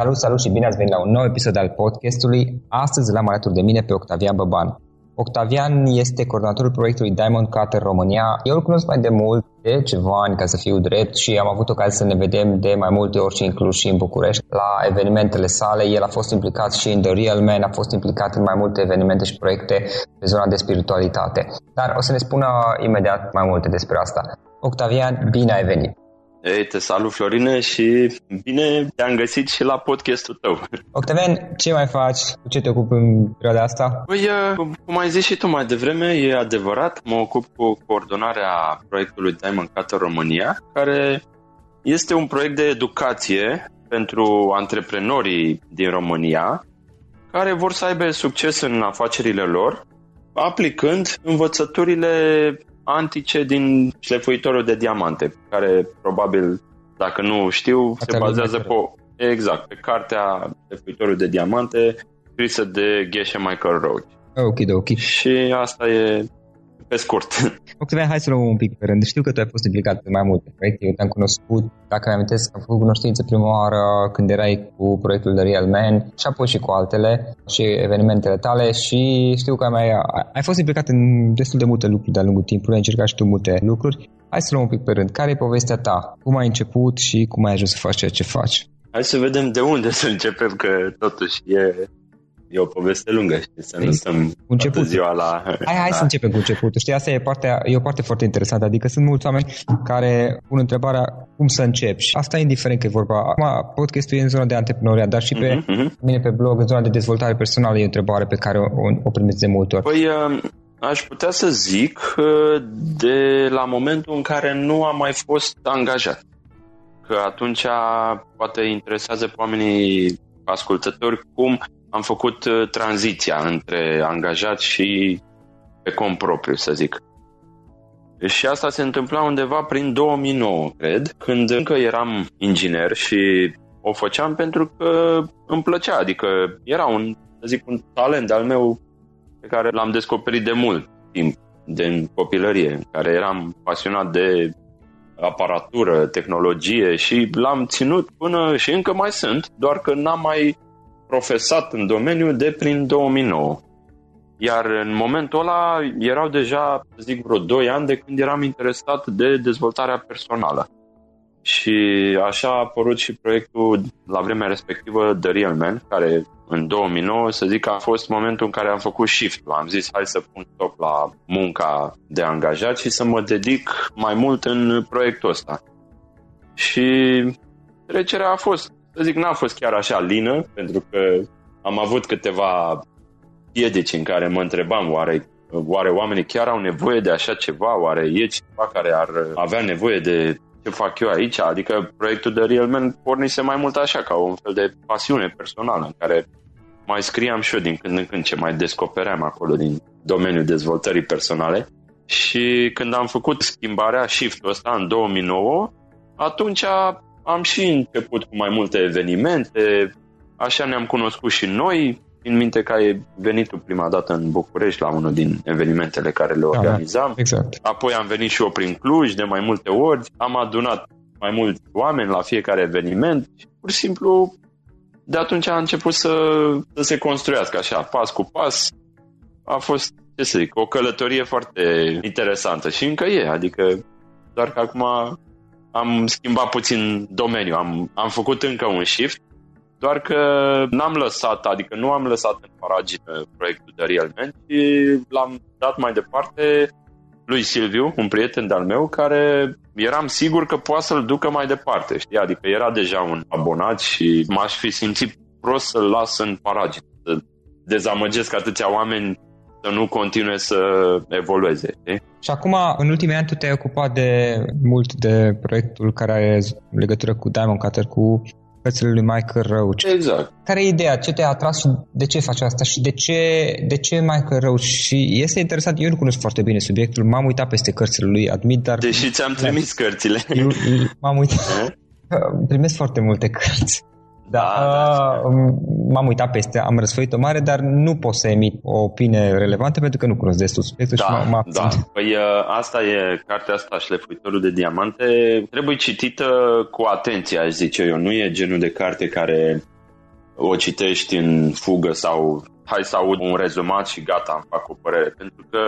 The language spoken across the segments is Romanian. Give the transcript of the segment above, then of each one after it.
Salut, salut și bine ați venit la un nou episod al podcastului. Astăzi l-am alături de mine pe Octavian Băban. Octavian este coordonatorul proiectului Diamond Cutter România. Eu îl cunosc mai de mult, de ceva ani, ca să fiu drept, și am avut ocazia să ne vedem de mai multe ori și în Cluj și în București la evenimentele sale. El a fost implicat și în The Real Man, a fost implicat în mai multe evenimente și proiecte pe zona de spiritualitate. Dar o să ne spună imediat mai multe despre asta. Octavian, bine ai venit! Ei, te salut Florine și bine te-am găsit și la podcastul tău. Octavian, ce mai faci? Cu ce te ocupi în perioada asta? Păi, cum ai zis și tu mai devreme, e adevărat, mă ocup cu coordonarea proiectului Diamond Cutter România, care este un proiect de educație pentru antreprenorii din România care vor să aibă succes în afacerile lor, aplicând învățăturile antice din șlefuitorul de diamante, care probabil, dacă nu știu, se bazează pe, exact, pe cartea șlefuitorul de diamante scrisă de Geshe Michael Roach. Ok, ok. Și asta e pe scurt. Octavian, hai să luăm un pic pe rând. Știu că tu ai fost implicat în mai multe proiecte. Eu te-am cunoscut, dacă ne amintesc, am făcut cunoștință prima oară când erai cu proiectul de Real Man și apoi și cu altele și evenimentele tale și știu că ai, mai, ai fost implicat în destul de multe lucruri de-a lungul timpului, ai încercat și tu multe lucruri. Hai să luăm un pic pe rând. Care e povestea ta? Cum ai început și cum ai ajuns să faci ceea ce faci? Hai să vedem de unde să începem, că totuși e e o poveste lungă, știi, să nu păi, stăm început. ziua la... Hai, hai da. să începem cu începutul. Știi, asta e, partea, e o parte foarte interesantă. Adică sunt mulți oameni care pun întrebarea cum să încep. Și asta e indiferent că e vorba. Acum, podcastul e în zona de antreprenoriat, dar și pe uh-huh. mine pe blog, în zona de dezvoltare personală, e o întrebare pe care o, o primiți de multe ori. Păi, uh, aș putea să zic uh, de la momentul în care nu am mai fost angajat. Că atunci poate interesează pe oamenii ascultători cum am făcut uh, tranziția între angajat și pe cont propriu, să zic. Și asta se întâmpla undeva prin 2009, cred, când încă eram inginer și o făceam pentru că îmi plăcea, adică era un, să zic, un talent al meu pe care l-am descoperit de mult timp, din copilărie, în care eram pasionat de aparatură, tehnologie și l-am ținut până și încă mai sunt, doar că n-am mai profesat în domeniu de prin 2009. Iar în momentul ăla erau deja, să zic, vreo 2 ani de când eram interesat de dezvoltarea personală. Și așa a apărut și proiectul la vremea respectivă The Real Man, care în 2009, să zic, a fost momentul în care am făcut shift Am zis, hai să pun stop la munca de angajat și să mă dedic mai mult în proiectul ăsta. Și trecerea a fost, să zic, n-a fost chiar așa lină, pentru că am avut câteva piedici în care mă întrebam, oare, oare oamenii chiar au nevoie de așa ceva? Oare e ceva care ar avea nevoie de ce fac eu aici? Adică proiectul de Real Man pornise mai mult așa, ca un fel de pasiune personală în care mai scriam și eu din când în când ce mai descopeream acolo din domeniul dezvoltării personale. Și când am făcut schimbarea, shift-ul ăsta în 2009, atunci am și început cu mai multe evenimente, așa ne-am cunoscut și noi, în minte că ai venit tu prima dată în București la unul din evenimentele care le da, organizam. Da, exact. Apoi am venit și eu prin Cluj de mai multe ori. Am adunat mai mulți oameni la fiecare eveniment și pur și simplu de atunci a început să, să se construiască așa, pas cu pas. A fost, ce să zic, o călătorie foarte interesantă și încă e, adică doar că acum am schimbat puțin domeniul, am, am făcut încă un shift, doar că n-am lăsat, adică nu am lăsat în paragină proiectul de Real Man și l-am dat mai departe lui Silviu, un prieten de-al meu, care eram sigur că poate să-l ducă mai departe, știi? Adică era deja un abonat și m-aș fi simțit prost să-l las în paragină, să dezamăgesc atâția oameni să nu continue să evolueze. Știi? Și acum, în ultimii ani, tu te-ai ocupat de mult de proiectul care are legătură cu Diamond Cutter, cu cărțile lui Michael Roach. Exact. Care e ideea? Ce te-a atras și de ce faci asta? Și de ce, de ce Michael Roach? Și este interesant, eu nu cunosc foarte bine subiectul, m-am uitat peste cărțile lui, admit, dar... Deși ți-am trimis cărțile. Eu, m-am uitat. Primesc foarte multe cărți. Da, da, da. M-am uitat peste, am răsfăit o mare, dar nu pot să emit o opinie relevantă pentru că nu cunosc destul subiectul da, și mă Da, păi asta e, cartea asta, Șlefuitorul de Diamante, trebuie citită cu atenție, aș zice eu. Nu e genul de carte care o citești în fugă sau hai să aud un rezumat și gata, îmi fac o părere. Pentru că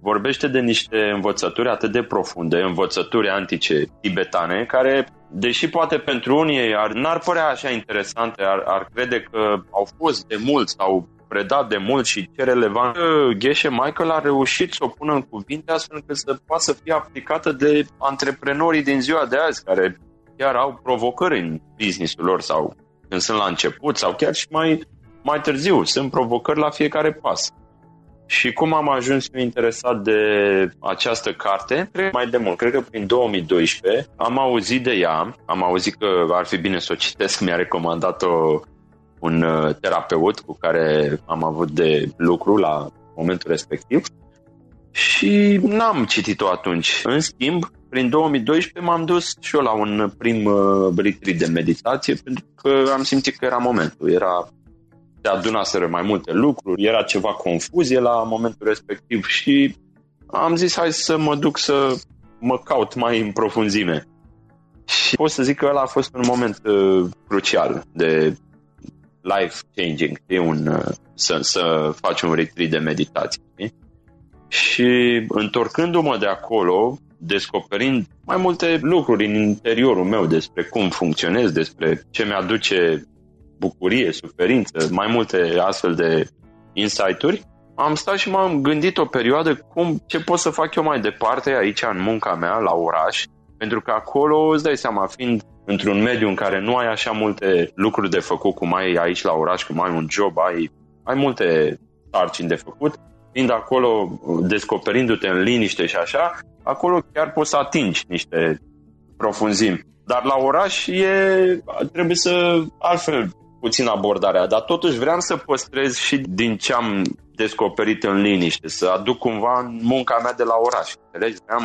vorbește de niște învățături atât de profunde, învățături antice tibetane, care, deși poate pentru unii ar, n-ar părea așa interesante, ar, ar crede că au fost de mult sau predat de mult și ce relevant. Geshe Michael a reușit să o pună în cuvinte astfel încât să poată să fie aplicată de antreprenorii din ziua de azi, care chiar au provocări în businessul lor sau când sunt la început sau chiar și mai, mai târziu. Sunt provocări la fiecare pas. Și cum am ajuns eu interesat de această carte? Cred mai de mult, cred că prin 2012 am auzit de ea, am auzit că ar fi bine să o citesc, mi-a recomandat-o un uh, terapeut cu care am avut de lucru la momentul respectiv și n-am citit-o atunci. În schimb, prin 2012 m-am dus și eu la un prim uh, retreat de meditație pentru că am simțit că era momentul. Era se adunaseră mai multe lucruri, era ceva confuzie la momentul respectiv și am zis hai să mă duc să mă caut mai în profunzime. Și pot să zic că ăla a fost un moment uh, crucial de life-changing, e un, uh, să, să faci un retreat de meditație. Știi? Și întorcându-mă de acolo, descoperind mai multe lucruri în interiorul meu despre cum funcționez, despre ce mi-aduce bucurie, suferință, mai multe astfel de insight-uri, am stat și m-am gândit o perioadă cum, ce pot să fac eu mai departe aici în munca mea, la oraș, pentru că acolo îți dai seama, fiind într-un mediu în care nu ai așa multe lucruri de făcut cum ai aici la oraș, cum ai un job, ai, ai multe sarcini de făcut, fiind acolo, descoperindu-te în liniște și așa, acolo chiar poți să atingi niște profunzimi. Dar la oraș e, trebuie să altfel puțin abordarea, dar totuși vreau să păstrez și din ce am descoperit în liniște, să aduc cumva munca mea de la oraș. Înțelegi? Vreau,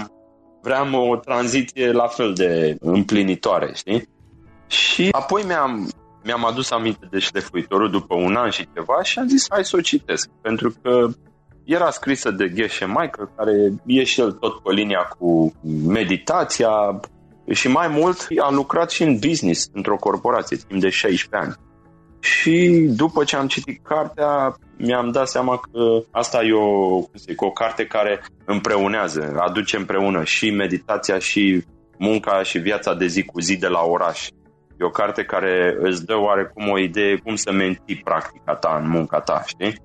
vreau o tranziție la fel de împlinitoare, știi? Și apoi mi-am, mi-am adus aminte de șlefuitorul după un an și ceva și am zis hai să o citesc, pentru că era scrisă de Geshe Michael, care e și el tot pe linia cu meditația și mai mult a lucrat și în business într-o corporație timp de 16 ani. Și după ce am citit cartea, mi-am dat seama că asta e o, cum zic, o carte care împreunează, aduce împreună și meditația și munca și viața de zi cu zi de la oraș. E o carte care îți dă oarecum o idee cum să menții practica ta în munca ta, știi?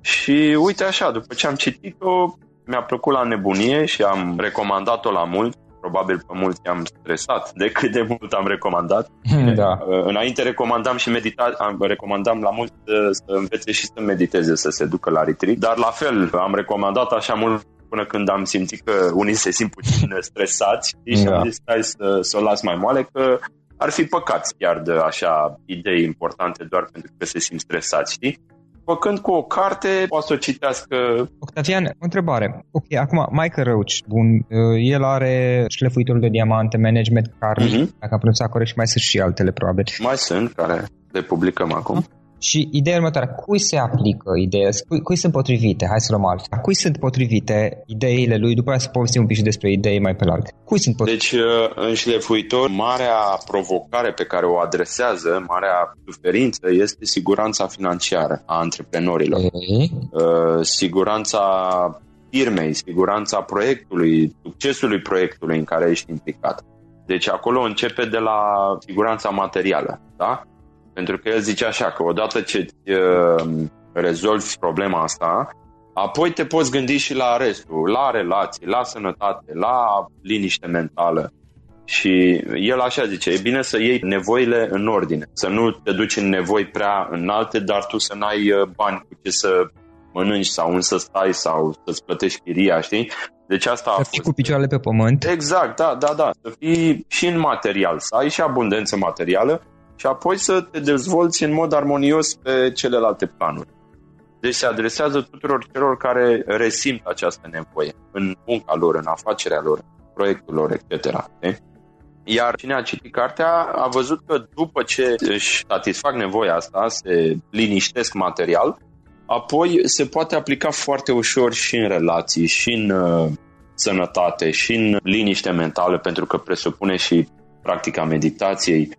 Și uite așa, după ce am citit-o, mi-a plăcut la nebunie și am recomandat-o la mult. Probabil pe mulți am stresat de cât de mult am recomandat. Da. Înainte recomandam și medita- am, recomandam la mult să, să învețe și să mediteze, să se ducă la retreat, dar la fel am recomandat așa mult până când am simțit că unii se simt puțin stresați da. și am zis stai să, să o las mai moale că ar fi păcat chiar de așa idei importante doar pentru că se simt stresați, știi? Făcând cu o carte, poate să o citească. Octavian, o întrebare. Ok, acum, Michael Roach, bun, uh, el are șlefuitorul de diamante, management, care, uh-huh. dacă am pronunțat corect, și mai sunt și altele, probabil. Mai sunt, care le publicăm acum. Uh-huh. Și ideea următoare, cui se aplică ideea, cui, cui sunt potrivite, hai să luăm altfel, cui sunt potrivite ideile lui, după aceea să povestim un pic și despre idei mai pe larg. Cui sunt potrivite? Deci, uh, în șlefuitor, marea provocare pe care o adresează, marea suferință, este siguranța financiară a antreprenorilor. Okay. Uh, siguranța firmei, siguranța proiectului, succesului proiectului în care ești implicat. Deci acolo începe de la siguranța materială, da? Pentru că el zice așa, că odată ce uh, rezolvi problema asta, apoi te poți gândi și la restul, la relații, la sănătate, la liniște mentală. Și el așa zice, e bine să iei nevoile în ordine, să nu te duci în nevoi prea înalte, dar tu să n-ai uh, bani cu ce să mănânci sau unde să stai sau să-ți plătești chiria, știi? Deci asta să a fii fost. cu picioarele pe pământ. Exact, da, da, da. Să fii și în material, să ai și abundență materială și apoi să te dezvolți în mod armonios pe celelalte planuri. Deci se adresează tuturor celor care resimt această nevoie în munca lor, în afacerea lor, proiectul lor, etc. Iar cine a citit cartea a văzut că după ce își satisfac nevoia asta, se liniștesc material, apoi se poate aplica foarte ușor și în relații, și în uh, sănătate, și în liniște mentală, pentru că presupune și practica meditației,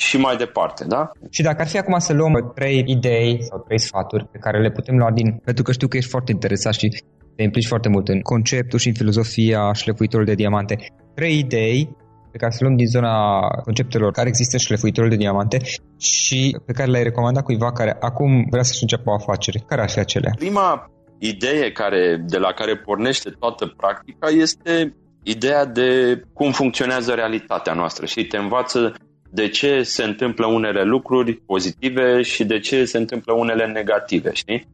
și mai departe, da? Și dacă ar fi acum să luăm trei idei sau trei sfaturi pe care le putem lua din... Pentru că știu că ești foarte interesat și te implici foarte mult în conceptul și în filozofia șlefuitorului de diamante. Trei idei pe care să luăm din zona conceptelor care există în șlefuitorul de diamante și pe care le-ai recomandat cuiva care acum vrea să-și înceapă o afacere. Care ar fi acelea? Prima idee care, de la care pornește toată practica este ideea de cum funcționează realitatea noastră și te învață de ce se întâmplă unele lucruri pozitive și de ce se întâmplă unele negative, știi?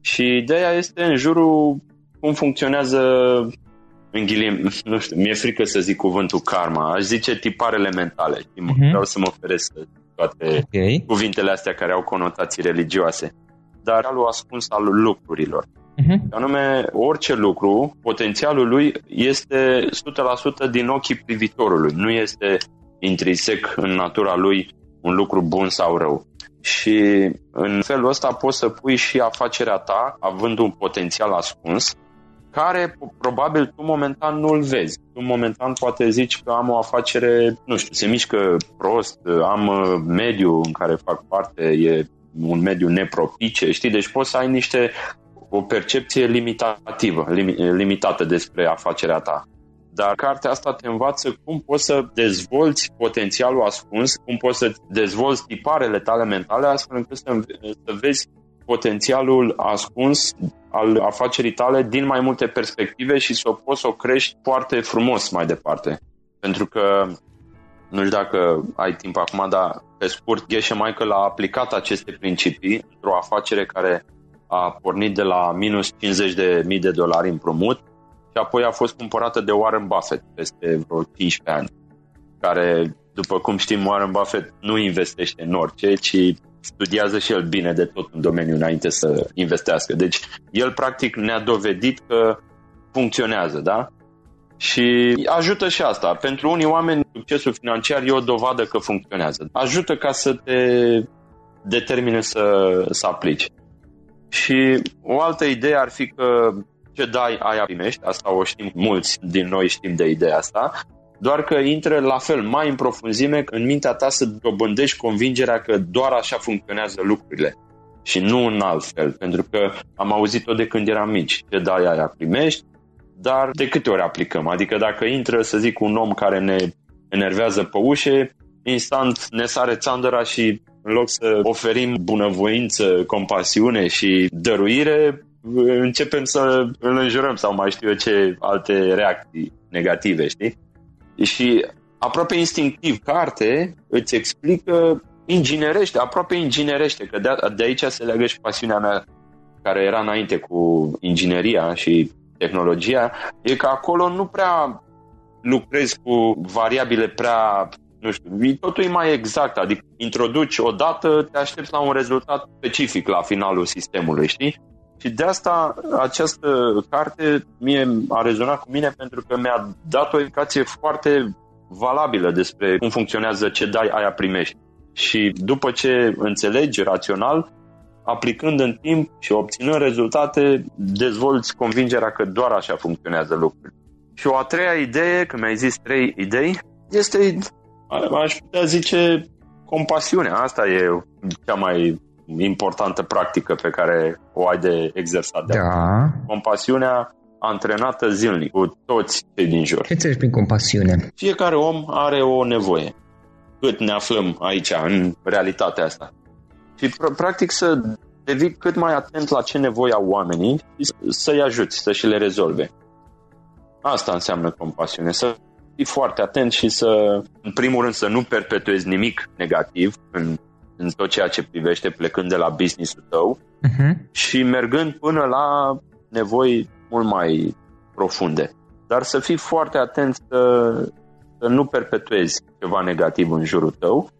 Și ideea este în jurul cum funcționează în ghilim, nu știu, mi-e frică să zic cuvântul karma, aș zice tiparele mentale. Uh-huh. Vreau să mă feresc toate okay. cuvintele astea care au conotații religioase. Dar alul ascuns al lucrurilor. Uh-huh. Anume, orice lucru, potențialul lui este 100% din ochii privitorului. Nu este intrinsec în natura lui un lucru bun sau rău. Și în felul ăsta poți să pui și afacerea ta, având un potențial ascuns, care probabil tu momentan nu-l vezi. Tu momentan poate zici că am o afacere, nu știu, se mișcă prost, am uh, mediu în care fac parte, e un mediu nepropice, știi? Deci poți să ai niște o percepție limitativă, lim, limitată despre afacerea ta. Dar cartea asta te învață cum poți să dezvolți potențialul ascuns, cum poți să dezvolți tiparele tale mentale astfel încât să, să vezi potențialul ascuns al afacerii tale din mai multe perspective și să o poți să o crești foarte frumos mai departe. Pentru că, nu știu dacă ai timp acum, dar pe scurt, Geshe Michael a aplicat aceste principii într-o afacere care a pornit de la minus 50 de mii de dolari împrumut și apoi a fost cumpărată de Warren Buffett peste vreo 15 ani, care, după cum știm, Warren Buffett nu investește în orice, ci studiază și el bine de tot în domeniu înainte să investească. Deci el practic ne-a dovedit că funcționează, da? Și ajută și asta. Pentru unii oameni, succesul financiar e o dovadă că funcționează. Ajută ca să te determine să, să aplici. Și o altă idee ar fi că ce dai, aia primești. Asta o știm mulți din noi știm de ideea asta. Doar că intră la fel mai în profunzime în mintea ta să dobândești convingerea că doar așa funcționează lucrurile și nu în alt fel. Pentru că am auzit-o de când eram mici. Ce dai, aia primești. Dar de câte ori aplicăm? Adică dacă intră, să zic, un om care ne enervează pe ușe, instant ne sare țandăra și în loc să oferim bunăvoință, compasiune și dăruire, începem să îl înjurăm sau mai știu eu ce alte reacții negative, știi? Și aproape instinctiv, carte îți explică inginerește, aproape inginerește, că de, de aici se leagă și pasiunea mea care era înainte cu ingineria și tehnologia, e că acolo nu prea lucrezi cu variabile prea nu știu, totul e mai exact, adică introduci o dată, te aștepți la un rezultat specific la finalul sistemului, știi? Și de asta această carte mie a rezonat cu mine pentru că mi-a dat o educație foarte valabilă despre cum funcționează ce dai, aia primești. Și după ce înțelegi rațional, aplicând în timp și obținând rezultate, dezvolți convingerea că doar așa funcționează lucrurile. Și o a treia idee, că mi-ai zis trei idei, este, aș putea zice, compasiunea. Asta e cea mai importantă practică pe care o ai de exersat. De da. Compasiunea antrenată zilnic cu toți cei din jur. Ce înțelegi prin compasiune? Fiecare om are o nevoie. Cât ne aflăm aici, în realitatea asta. Și pr- practic să devii cât mai atent la ce nevoie au oamenii și să-i ajuți, să și le rezolve. Asta înseamnă compasiune, să fii foarte atent și să, în primul rând, să nu perpetuezi nimic negativ în în tot ceea ce privește plecând de la business-ul tău uh-huh. și mergând până la nevoi mult mai profunde. Dar să fii foarte atent să, să nu perpetuezi ceva negativ în jurul tău,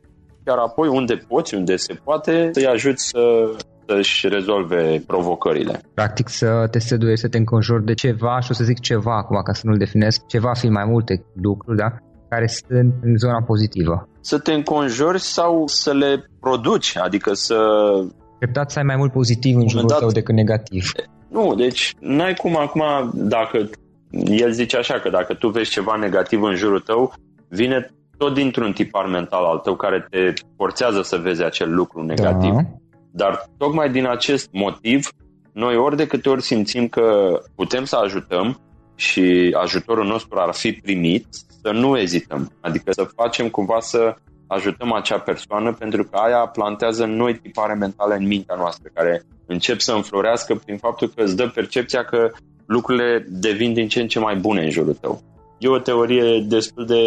iar apoi unde poți, unde se poate, să-i ajuți să, să-și rezolve provocările. Practic să te străduiești, să te înconjori de ceva și o să zic ceva acum ca să nu-l definesc, ceva fi mai multe lucruri, da? Care sunt în zona pozitivă. Să te înconjori sau să le produci, adică să... Treptat să ai mai mult pozitiv în jurul dat... tău decât negativ. Nu, deci n-ai cum acum, dacă el zice așa, că dacă tu vezi ceva negativ în jurul tău, vine tot dintr-un tipar mental al tău care te forțează să vezi acel lucru negativ. Da. Dar tocmai din acest motiv, noi ori de câte ori simțim că putem să ajutăm și ajutorul nostru ar fi primit, să nu ezităm. Adică să facem cumva să ajutăm acea persoană pentru că aia plantează noi tipare mentale în mintea noastră care încep să înflorească prin faptul că îți dă percepția că lucrurile devin din ce în ce mai bune în jurul tău. E o teorie destul de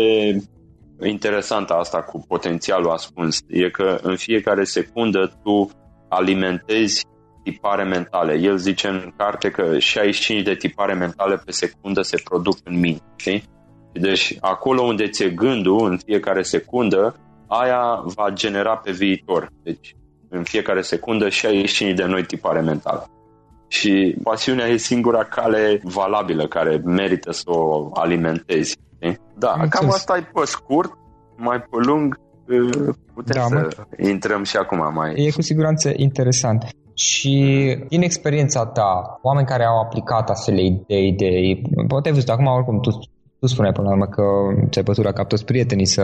interesantă asta cu potențialul ascuns. E că în fiecare secundă tu alimentezi tipare mentale. El zice în carte că 65 de tipare mentale pe secundă se produc în mine. Știi? Deci acolo unde ți-e gândul în fiecare secundă, aia va genera pe viitor. Deci în fiecare secundă 65 de noi tipare mentale. Și pasiunea e singura cale valabilă care merită să o alimentezi. Da, Mulțumesc. cam asta e pe scurt, mai pe lung putem da, să mă... intrăm și acum mai... E cu siguranță interesant. Și din experiența ta, oameni care au aplicat astfel de idei, de, poate ai văzut acum oricum tu tu spuneai până la urmă că ți-ai pătura ca toți prietenii să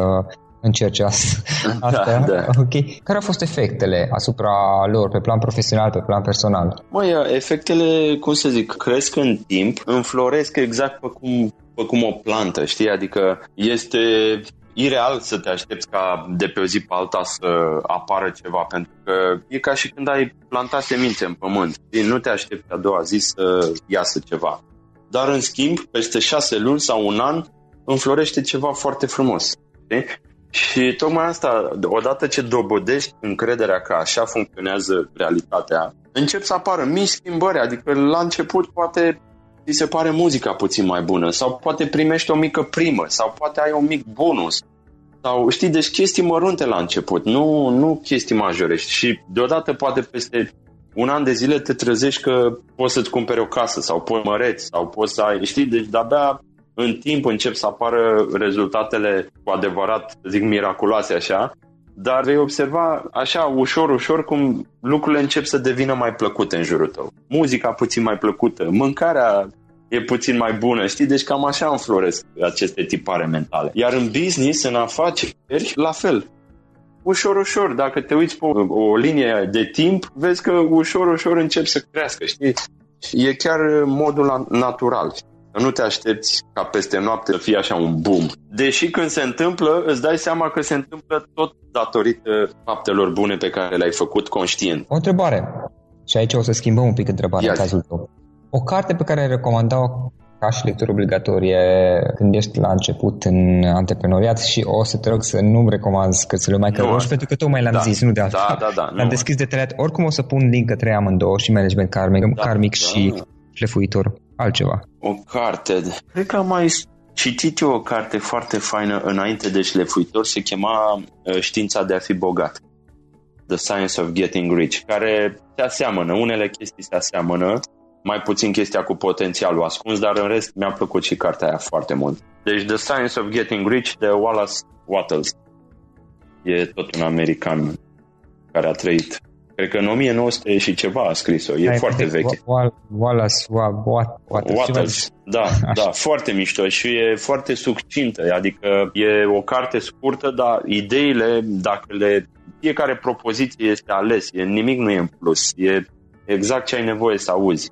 încerce asta. Da, da. Okay. Care au fost efectele asupra lor pe plan profesional, pe plan personal? Măi, efectele, cum să zic, cresc în timp, înfloresc exact pe cum, pe cum o plantă, știi? Adică este ireal să te aștepți ca de pe o zi pe alta să apară ceva, pentru că e ca și când ai plantat semințe în pământ. Nu te aștepți a doua zi să iasă ceva dar în schimb, peste șase luni sau un an, înflorește ceva foarte frumos. Știi? Și tocmai asta, odată ce dobodești încrederea că așa funcționează realitatea, încep să apară mici schimbări, adică la început poate ți se pare muzica puțin mai bună? Sau poate primești o mică primă? Sau poate ai un mic bonus? Sau, știi, deci chestii mărunte la început, nu, nu chestii majore. Și deodată poate peste un an de zile te trezești că poți să-ți cumperi o casă sau poți măreți sau poți să ai, știi, deci de-abia în timp încep să apară rezultatele cu adevărat, zic, miraculoase așa, dar vei observa așa ușor, ușor cum lucrurile încep să devină mai plăcute în jurul tău. Muzica puțin mai plăcută, mâncarea e puțin mai bună, știi? Deci cam așa înfloresc aceste tipare mentale. Iar în business, în afaceri, la fel. Ușor, ușor, dacă te uiți pe o linie de timp, vezi că ușor, ușor încep să crească, știi? E chiar modul natural. Nu te aștepți ca peste noapte să fie așa un boom. Deși când se întâmplă, îți dai seama că se întâmplă tot datorită faptelor bune pe care le-ai făcut conștient. O întrebare. Și aici o să schimbăm un pic întrebarea în cazul tău. O carte pe care ai recomanda-o ca și lectură obligatorie când ești la început în antreprenoriat și o să te rog să nu-mi recomanzi cărțile mai căroși, pentru că tocmai le-am da, zis, nu de altfel. Da, da, da. L-am deschis detaliat. Oricum o să pun link către amândouă și management karmic, da, karmic da. și șlefuitor altceva. O carte. Cred că am mai citit eu o carte foarte faină înainte de șlefuitor, se chema uh, Știința de a fi bogat. The Science of Getting Rich, care se aseamănă, unele chestii se aseamănă, mai puțin chestia cu potențialul ascuns, dar în rest mi-a plăcut și cartea aia foarte mult. Deci The Science of Getting Rich de Wallace Wattles. E tot un american care a trăit Cred că în 1900 și ceva a scris-o. E Ai, foarte veche. Wallace, Wattles. Da, da, foarte mișto și e foarte succintă. Adică e o carte scurtă, dar ideile, dacă le... Fiecare propoziție este ales, e, nimic nu e în plus. E exact ce ai nevoie să auzi.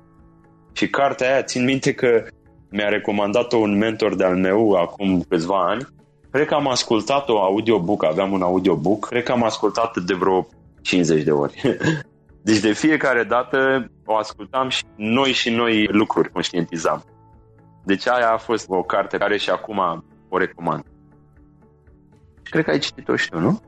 Și cartea aia, țin minte că mi-a recomandat-o un mentor de-al meu acum câțiva ani. Cred că am ascultat-o audiobook, aveam un audiobook, cred că am ascultat de vreo 50 de ori. Deci de fiecare dată o ascultam și noi și noi lucruri conștientizam. Deci aia a fost o carte care și acum o recomand. Și cred că ai citit-o și tu, nu?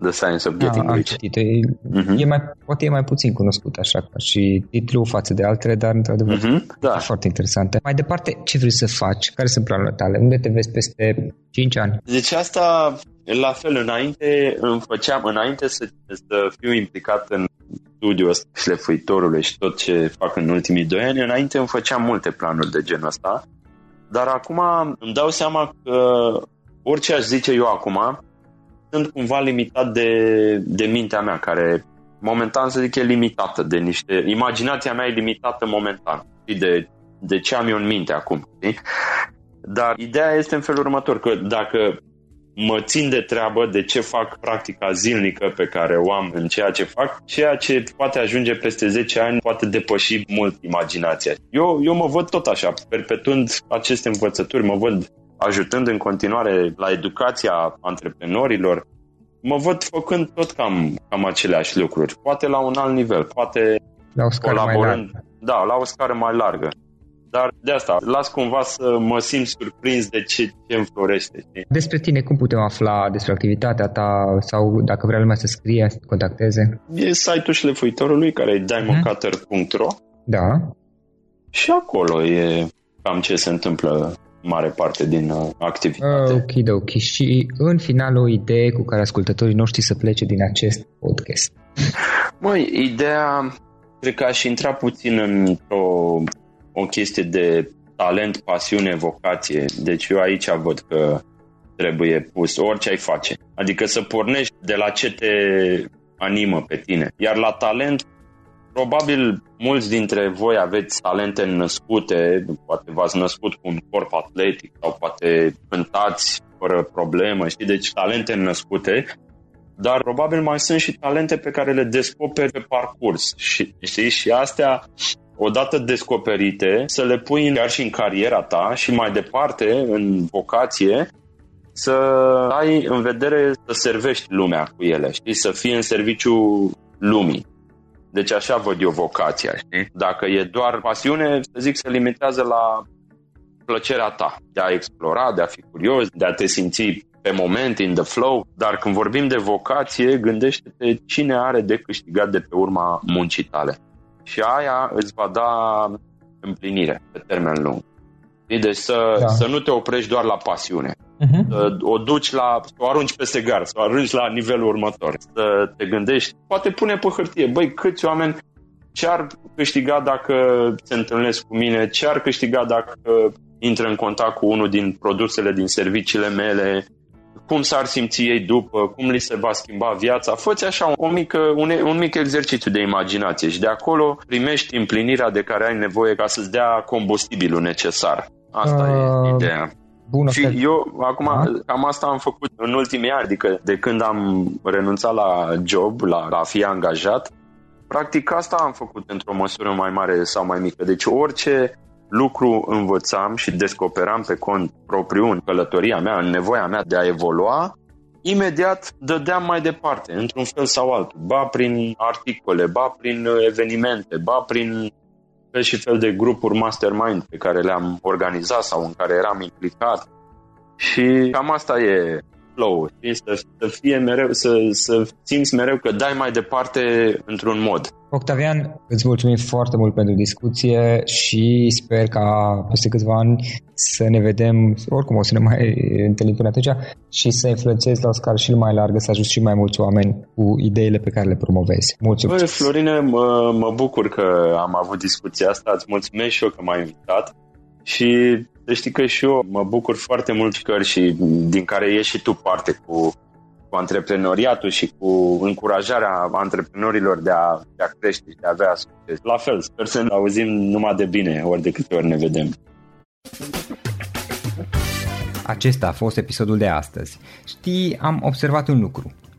The Science of Getting da, Rich. Citit. E, uh-huh. e mai, poate e mai puțin cunoscut așa ca și titlu față de altele, dar într-adevăr uh-huh. da. e foarte interesantă. Mai departe, ce vrei să faci? Care sunt planurile tale? Unde te vezi peste 5 ani? Deci asta, la fel, înainte îmi făceam, înainte să, să fiu implicat în studiul ăsta șlefuitorului și tot ce fac în ultimii doi ani, înainte îmi făceam multe planuri de genul ăsta, dar acum îmi dau seama că orice aș zice eu acum, sunt cumva limitat de, de mintea mea, care momentan, să zic, e limitată de niște... Imaginația mea e limitată momentan de, de ce am eu în minte acum. Știi? Dar ideea este în felul următor, că dacă mă țin de treabă de ce fac practica zilnică pe care o am în ceea ce fac, ceea ce poate ajunge peste 10 ani poate depăși mult imaginația. Eu, eu mă văd tot așa, perpetuând aceste învățături, mă văd ajutând în continuare la educația antreprenorilor, mă văd făcând tot cam, cam aceleași lucruri. Poate la un alt nivel, poate la o scară colaborând. Mai largă. Da, la o scară mai largă. Dar de asta, las cumva să mă simt surprins de ce, ce înflorește. Despre tine, cum putem afla despre activitatea ta sau dacă vrea lumea să scrie, să contacteze? E site-ul șlefuitorului care e diamondcutter.ro Da. Și acolo e cam ce se întâmplă mare parte din uh, activitate. Ok, ok. Și în final o idee cu care ascultătorii noștri să plece din acest podcast. Măi, ideea cred că aș intra puțin într-o o chestie de talent, pasiune, vocație. Deci eu aici văd că trebuie pus orice ai face. Adică să pornești de la ce te animă pe tine. Iar la talent Probabil mulți dintre voi aveți talente născute, poate v-ați născut cu un corp atletic sau poate cântați fără problemă, știi, deci talente născute, dar probabil mai sunt și talente pe care le descoperi pe parcurs, și, știi, și astea odată descoperite, să le pui chiar și în cariera ta și mai departe, în vocație, să ai în vedere să servești lumea cu ele, știi? să fii în serviciu lumii. Deci așa văd eu vocația, știi? Dacă e doar pasiune, să zic, se limitează la plăcerea ta de a explora, de a fi curios, de a te simți pe moment, in the flow, dar când vorbim de vocație, gândește-te cine are de câștigat de pe urma muncii tale. Și aia îți va da împlinire pe termen lung. Deci să, da. să nu te oprești doar la pasiune. Uh-huh. Să o duci la, să o arunci peste gard, să o arunci la nivelul următor. Să te gândești, poate pune pe hârtie, băi, câți oameni ce ar câștiga dacă se întâlnesc cu mine, ce ar câștiga dacă intră în contact cu unul din produsele, din serviciile mele, cum s-ar simți ei după, cum li se va schimba viața. Fă-ți așa o mică, un, un mic exercițiu de imaginație și de acolo primești împlinirea de care ai nevoie ca să-ți dea combustibilul necesar. Asta uh, e ideea. Bună și eu acum uh cam asta am făcut în ultimii ani, adică de când am renunțat la job, la, la a fi angajat, practic asta am făcut într-o măsură mai mare sau mai mică. Deci orice lucru învățam și descoperam pe cont propriu în călătoria mea, în nevoia mea de a evolua, imediat dădeam mai departe, într-un fel sau altul, ba prin articole, ba prin evenimente, ba prin fel și fel de grupuri mastermind pe care le-am organizat sau în care eram implicat. Și cam asta e flow, știi? Să, să fie mereu, să, să simți mereu că dai mai departe într-un mod. Octavian, îți mulțumim foarte mult pentru discuție și sper ca peste câțiva ani să ne vedem, oricum o să ne mai întâlnim până atunci și să influențezi la o scară și mai largă, să ajuți și mai mulți oameni cu ideile pe care le promovezi. Mulțumesc! Băi, Florine, mă, mă bucur că am avut discuția asta, îți mulțumesc și eu că m-ai invitat și să știi că și eu mă bucur foarte mult că și din care ieși și tu parte cu, cu antreprenoriatul și cu încurajarea antreprenorilor de a, de a crește și de a avea succes. La fel, sper să ne auzim numai de bine ori de câte ori ne vedem. Acesta a fost episodul de astăzi. Știi, am observat un lucru.